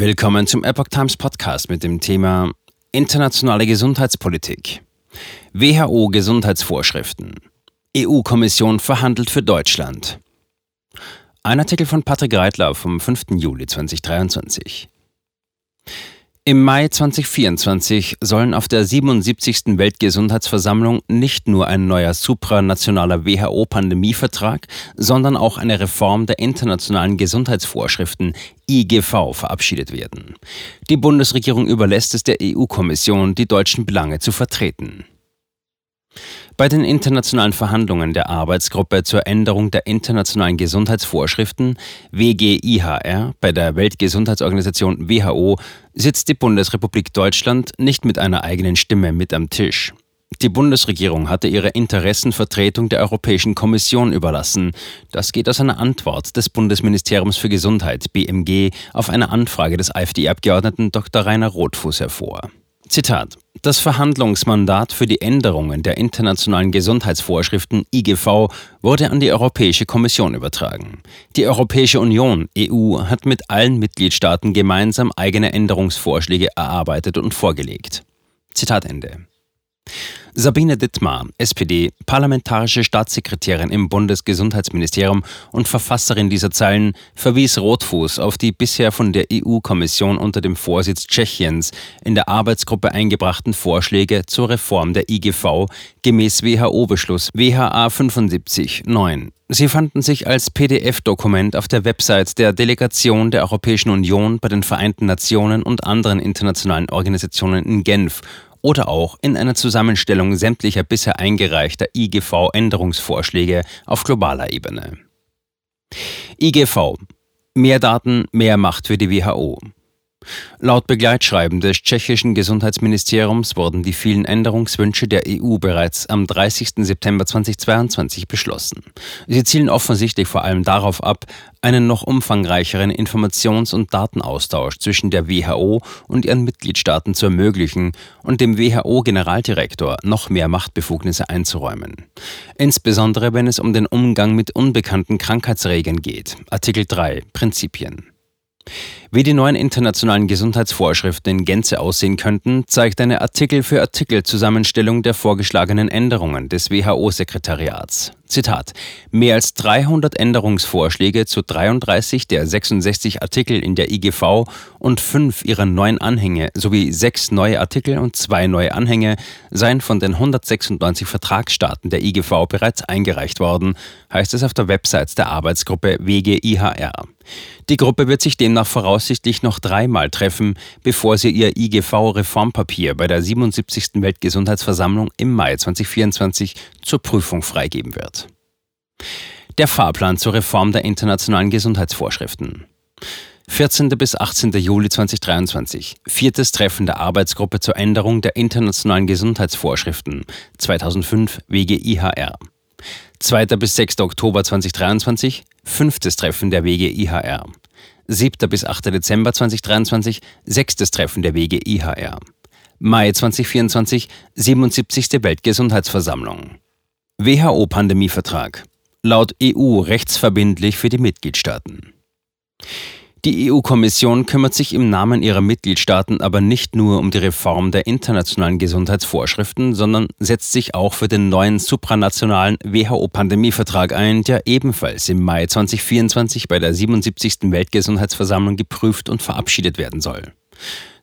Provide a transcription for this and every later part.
Willkommen zum Epoch Times Podcast mit dem Thema Internationale Gesundheitspolitik. WHO Gesundheitsvorschriften. EU-Kommission verhandelt für Deutschland. Ein Artikel von Patrick Reitler vom 5. Juli 2023. Im Mai 2024 sollen auf der 77. Weltgesundheitsversammlung nicht nur ein neuer supranationaler WHO-Pandemievertrag, sondern auch eine Reform der internationalen Gesundheitsvorschriften IGV verabschiedet werden. Die Bundesregierung überlässt es der EU-Kommission, die deutschen Belange zu vertreten. Bei den internationalen Verhandlungen der Arbeitsgruppe zur Änderung der internationalen Gesundheitsvorschriften WGIHR bei der Weltgesundheitsorganisation WHO sitzt die Bundesrepublik Deutschland nicht mit einer eigenen Stimme mit am Tisch. Die Bundesregierung hatte ihre Interessenvertretung der Europäischen Kommission überlassen. Das geht aus einer Antwort des Bundesministeriums für Gesundheit BMG auf eine Anfrage des AfD-Abgeordneten Dr. Rainer Rothfuss hervor. Zitat. Das Verhandlungsmandat für die Änderungen der internationalen Gesundheitsvorschriften IGV wurde an die Europäische Kommission übertragen. Die Europäische Union EU hat mit allen Mitgliedstaaten gemeinsam eigene Änderungsvorschläge erarbeitet und vorgelegt. Zitat Ende. Sabine Dittmar, SPD, parlamentarische Staatssekretärin im Bundesgesundheitsministerium und Verfasserin dieser Zeilen, verwies Rotfuß auf die bisher von der EU-Kommission unter dem Vorsitz Tschechiens in der Arbeitsgruppe eingebrachten Vorschläge zur Reform der IGV gemäß WHO-Beschluss WHA 75 9. Sie fanden sich als PDF-Dokument auf der Website der Delegation der Europäischen Union bei den Vereinten Nationen und anderen internationalen Organisationen in Genf oder auch in einer Zusammenstellung sämtlicher bisher eingereichter IGV-Änderungsvorschläge auf globaler Ebene. IGV Mehr Daten, mehr Macht für die WHO. Laut Begleitschreiben des tschechischen Gesundheitsministeriums wurden die vielen Änderungswünsche der EU bereits am 30. September 2022 beschlossen. Sie zielen offensichtlich vor allem darauf ab, einen noch umfangreicheren Informations- und Datenaustausch zwischen der WHO und ihren Mitgliedstaaten zu ermöglichen und dem WHO-Generaldirektor noch mehr Machtbefugnisse einzuräumen. Insbesondere wenn es um den Umgang mit unbekannten Krankheitsregeln geht. Artikel 3 Prinzipien. Wie die neuen internationalen Gesundheitsvorschriften in Gänze aussehen könnten, zeigt eine Artikel für Artikel Zusammenstellung der vorgeschlagenen Änderungen des WHO-Sekretariats. Zitat: Mehr als 300 Änderungsvorschläge zu 33 der 66 Artikel in der IGV und fünf ihrer neuen Anhänge sowie sechs neue Artikel und zwei neue Anhänge seien von den 196 Vertragsstaaten der IGV bereits eingereicht worden, heißt es auf der Website der Arbeitsgruppe WGIHR. Die Gruppe wird sich demnach voraussichtlich noch dreimal treffen, bevor sie ihr IGV-Reformpapier bei der 77. Weltgesundheitsversammlung im Mai 2024 zur Prüfung freigeben wird. Der Fahrplan zur Reform der internationalen Gesundheitsvorschriften. 14. bis 18. Juli 2023. Viertes Treffen der Arbeitsgruppe zur Änderung der internationalen Gesundheitsvorschriften 2005 WGIHR. 2. bis 6. Oktober 2023. Fünftes Treffen der WGIHR. 7. bis 8. Dezember 2023. Sechstes Treffen der WGIHR. Mai 2024. 77. Weltgesundheitsversammlung. WHO-Pandemievertrag. Laut EU rechtsverbindlich für die Mitgliedstaaten. Die EU-Kommission kümmert sich im Namen ihrer Mitgliedstaaten aber nicht nur um die Reform der internationalen Gesundheitsvorschriften, sondern setzt sich auch für den neuen supranationalen WHO-Pandemievertrag ein, der ebenfalls im Mai 2024 bei der 77. Weltgesundheitsversammlung geprüft und verabschiedet werden soll.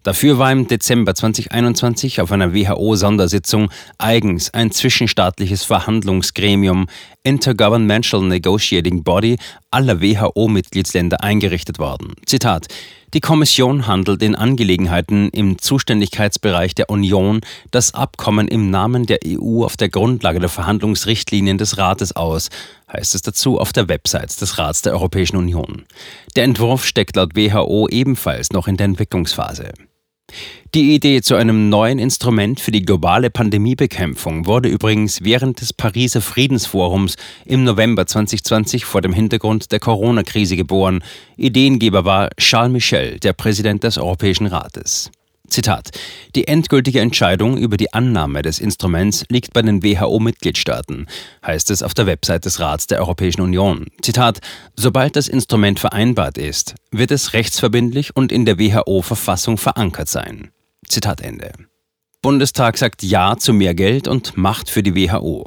Dafür war im Dezember 2021 auf einer WHO-Sondersitzung eigens ein zwischenstaatliches Verhandlungsgremium Intergovernmental Negotiating Body aller WHO-Mitgliedsländer eingerichtet worden. Zitat die Kommission handelt in Angelegenheiten im Zuständigkeitsbereich der Union das Abkommen im Namen der EU auf der Grundlage der Verhandlungsrichtlinien des Rates aus, heißt es dazu auf der Website des Rats der Europäischen Union. Der Entwurf steckt laut WHO ebenfalls noch in der Entwicklungsphase. Die Idee zu einem neuen Instrument für die globale Pandemiebekämpfung wurde übrigens während des Pariser Friedensforums im November 2020 vor dem Hintergrund der Corona-Krise geboren. Ideengeber war Charles Michel, der Präsident des Europäischen Rates. Zitat: Die endgültige Entscheidung über die Annahme des Instruments liegt bei den WHO-Mitgliedstaaten, heißt es auf der Website des Rats der Europäischen Union. Zitat: Sobald das Instrument vereinbart ist, wird es rechtsverbindlich und in der WHO-Verfassung verankert sein. Zitat Ende. Bundestag sagt Ja zu mehr Geld und Macht für die WHO.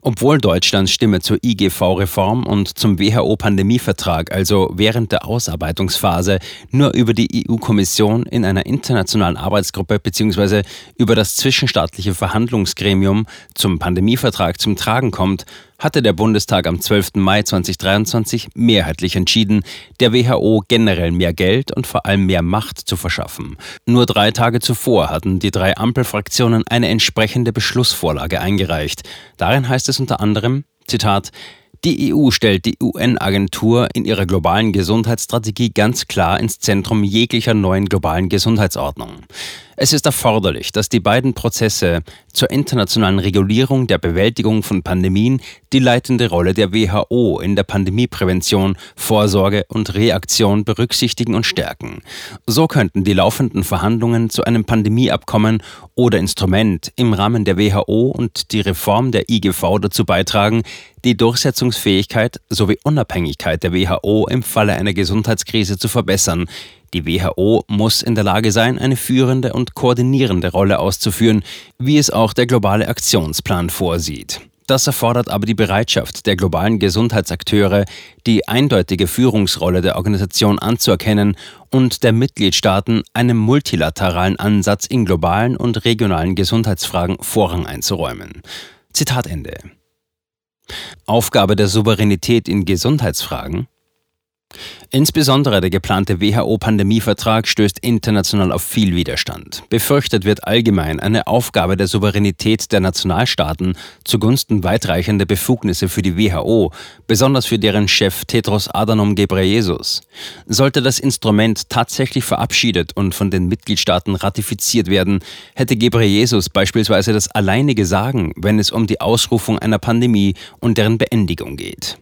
Obwohl Deutschlands Stimme zur IGV-Reform und zum WHO-Pandemievertrag, also während der Ausarbeitungsphase, nur über die EU-Kommission in einer internationalen Arbeitsgruppe bzw. über das zwischenstaatliche Verhandlungsgremium zum Pandemievertrag zum Tragen kommt, hatte der Bundestag am 12. Mai 2023 mehrheitlich entschieden, der WHO generell mehr Geld und vor allem mehr Macht zu verschaffen. Nur drei Tage zuvor hatten die drei Ampelfraktionen eine entsprechende Beschlussvorlage eingereicht. Darin heißt es unter anderem, Zitat, die EU stellt die UN-Agentur in ihrer globalen Gesundheitsstrategie ganz klar ins Zentrum jeglicher neuen globalen Gesundheitsordnung. Es ist erforderlich, dass die beiden Prozesse zur internationalen Regulierung der Bewältigung von Pandemien die leitende Rolle der WHO in der Pandemieprävention, Vorsorge und Reaktion berücksichtigen und stärken. So könnten die laufenden Verhandlungen zu einem Pandemieabkommen oder Instrument im Rahmen der WHO und die Reform der IGV dazu beitragen, die Durchsetzungsfähigkeit sowie Unabhängigkeit der WHO im Falle einer Gesundheitskrise zu verbessern, die WHO muss in der Lage sein, eine führende und koordinierende Rolle auszuführen, wie es auch der globale Aktionsplan vorsieht. Das erfordert aber die Bereitschaft der globalen Gesundheitsakteure, die eindeutige Führungsrolle der Organisation anzuerkennen und der Mitgliedstaaten einem multilateralen Ansatz in globalen und regionalen Gesundheitsfragen Vorrang einzuräumen. Zitat Ende. Aufgabe der Souveränität in Gesundheitsfragen Insbesondere der geplante WHO-Pandemievertrag stößt international auf viel Widerstand. Befürchtet wird allgemein eine Aufgabe der Souveränität der Nationalstaaten zugunsten weitreichender Befugnisse für die WHO, besonders für deren Chef Tedros Adhanom Ghebreyesus. Sollte das Instrument tatsächlich verabschiedet und von den Mitgliedstaaten ratifiziert werden, hätte Ghebreyesus beispielsweise das alleinige Sagen, wenn es um die Ausrufung einer Pandemie und deren Beendigung geht.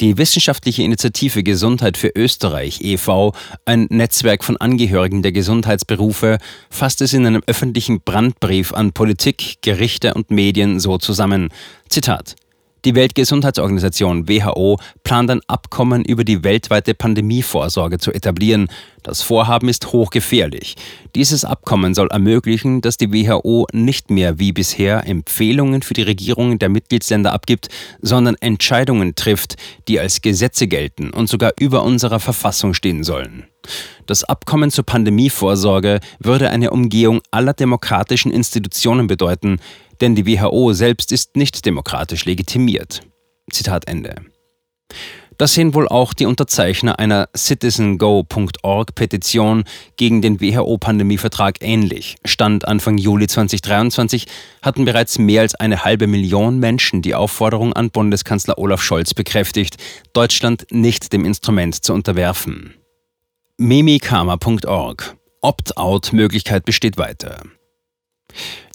Die wissenschaftliche Initiative Gesundheit für Österreich e.V., ein Netzwerk von Angehörigen der Gesundheitsberufe, fasst es in einem öffentlichen Brandbrief an Politik, Gerichte und Medien so zusammen. Zitat die Weltgesundheitsorganisation WHO plant ein Abkommen über die weltweite Pandemievorsorge zu etablieren. Das Vorhaben ist hochgefährlich. Dieses Abkommen soll ermöglichen, dass die WHO nicht mehr wie bisher Empfehlungen für die Regierungen der Mitgliedsländer abgibt, sondern Entscheidungen trifft, die als Gesetze gelten und sogar über unserer Verfassung stehen sollen. Das Abkommen zur Pandemievorsorge würde eine Umgehung aller demokratischen Institutionen bedeuten, denn die WHO selbst ist nicht demokratisch legitimiert. Zitat Ende. Das sehen wohl auch die Unterzeichner einer citizengo.org-Petition gegen den WHO-Pandemievertrag ähnlich. Stand Anfang Juli 2023 hatten bereits mehr als eine halbe Million Menschen die Aufforderung an Bundeskanzler Olaf Scholz bekräftigt, Deutschland nicht dem Instrument zu unterwerfen. Mimikama.org Opt-out-Möglichkeit besteht weiter.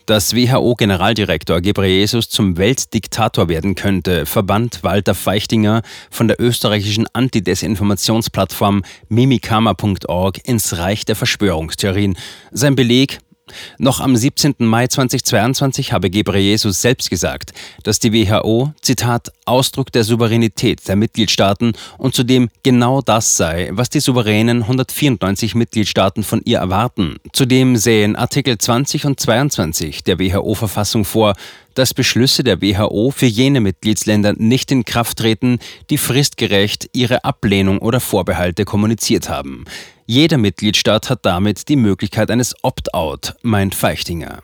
Dass WHO-Generaldirektor Gebreyesus zum Weltdiktator werden könnte, verband Walter Feichtinger von der österreichischen Antidesinformationsplattform mimikama.org ins Reich der Verschwörungstheorien. Sein Beleg noch am 17. Mai 2022 habe Gebreyesus selbst gesagt, dass die WHO, Zitat, Ausdruck der Souveränität der Mitgliedstaaten und zudem genau das sei, was die souveränen 194 Mitgliedstaaten von ihr erwarten. Zudem sähen Artikel 20 und 22 der WHO-Verfassung vor, dass Beschlüsse der WHO für jene Mitgliedsländer nicht in Kraft treten, die fristgerecht ihre Ablehnung oder Vorbehalte kommuniziert haben. Jeder Mitgliedstaat hat damit die Möglichkeit eines Opt-out, meint Feichtinger.